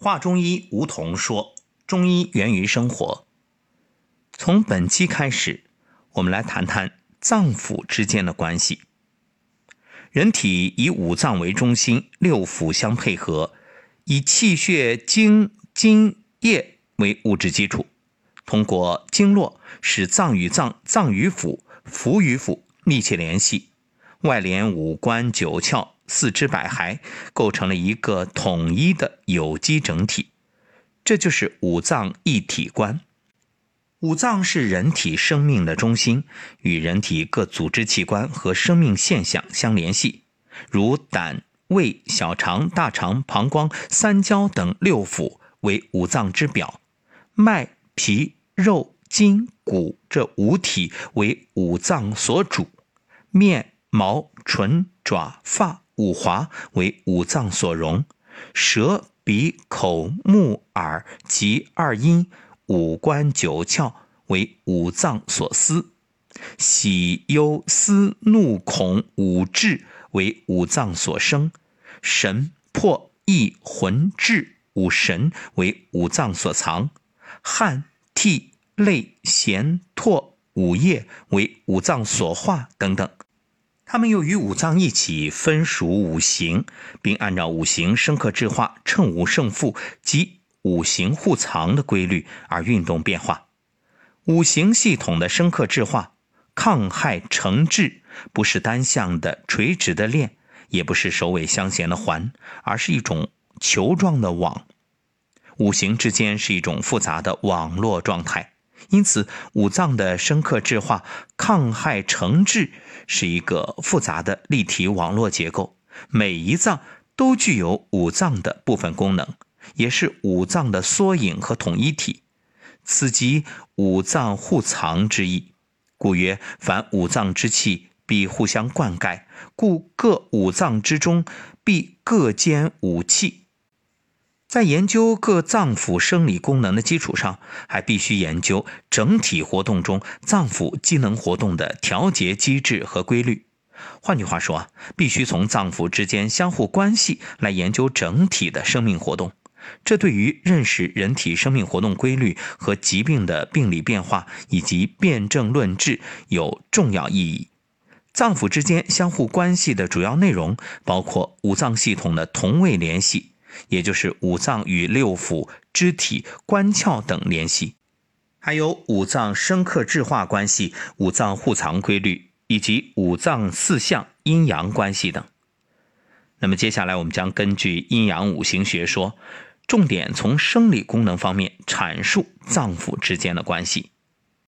华中医吴桐说：“中医源于生活。从本期开始，我们来谈谈脏腑之间的关系。人体以五脏为中心，六腑相配合，以气血、精、津、液为物质基础，通过经络使脏与脏、脏与腑、腑与腑密切联系，外连五官、九窍。”四肢百骸构成了一个统一的有机整体，这就是五脏一体观。五脏是人体生命的中心，与人体各组织器官和生命现象相联系，如胆、胃、小肠、大肠、膀胱、三焦等六腑为五脏之表，脉、皮、肉、筋、骨这五体为五脏所主，面、毛、唇、爪、发。五华为五脏所容，舌、鼻、口、目、耳及二阴五官九窍为五脏所司，喜、忧、思、怒、恐五志为五脏所生，神、魄、意、魂、志五神为五脏所藏，汗、涕、泪、涎、唾五液为五脏所化等等。它们又与五脏一起分属五行，并按照五行生克制化、称五胜负及五行互藏的规律而运动变化。五行系统的生克制化、抗害成治，不是单向的垂直的链，也不是首尾相衔的环，而是一种球状的网。五行之间是一种复杂的网络状态。因此，五脏的生克制化、抗害成治是一个复杂的立体网络结构。每一脏都具有五脏的部分功能，也是五脏的缩影和统一体。此即五脏互藏之意。故曰：凡五脏之气，必互相灌溉，故各五脏之中，必各兼五气。在研究各脏腑生理功能的基础上，还必须研究整体活动中脏腑机能活动的调节机制和规律。换句话说，必须从脏腑之间相互关系来研究整体的生命活动。这对于认识人体生命活动规律和疾病的病理变化以及辨证论治有重要意义。脏腑之间相互关系的主要内容包括五脏系统的同位联系。也就是五脏与六腑、肢体、官窍等联系，还有五脏生克制化关系、五脏互藏规律以及五脏四象阴阳关系等。那么接下来我们将根据阴阳五行学说，重点从生理功能方面阐述脏腑之间的关系。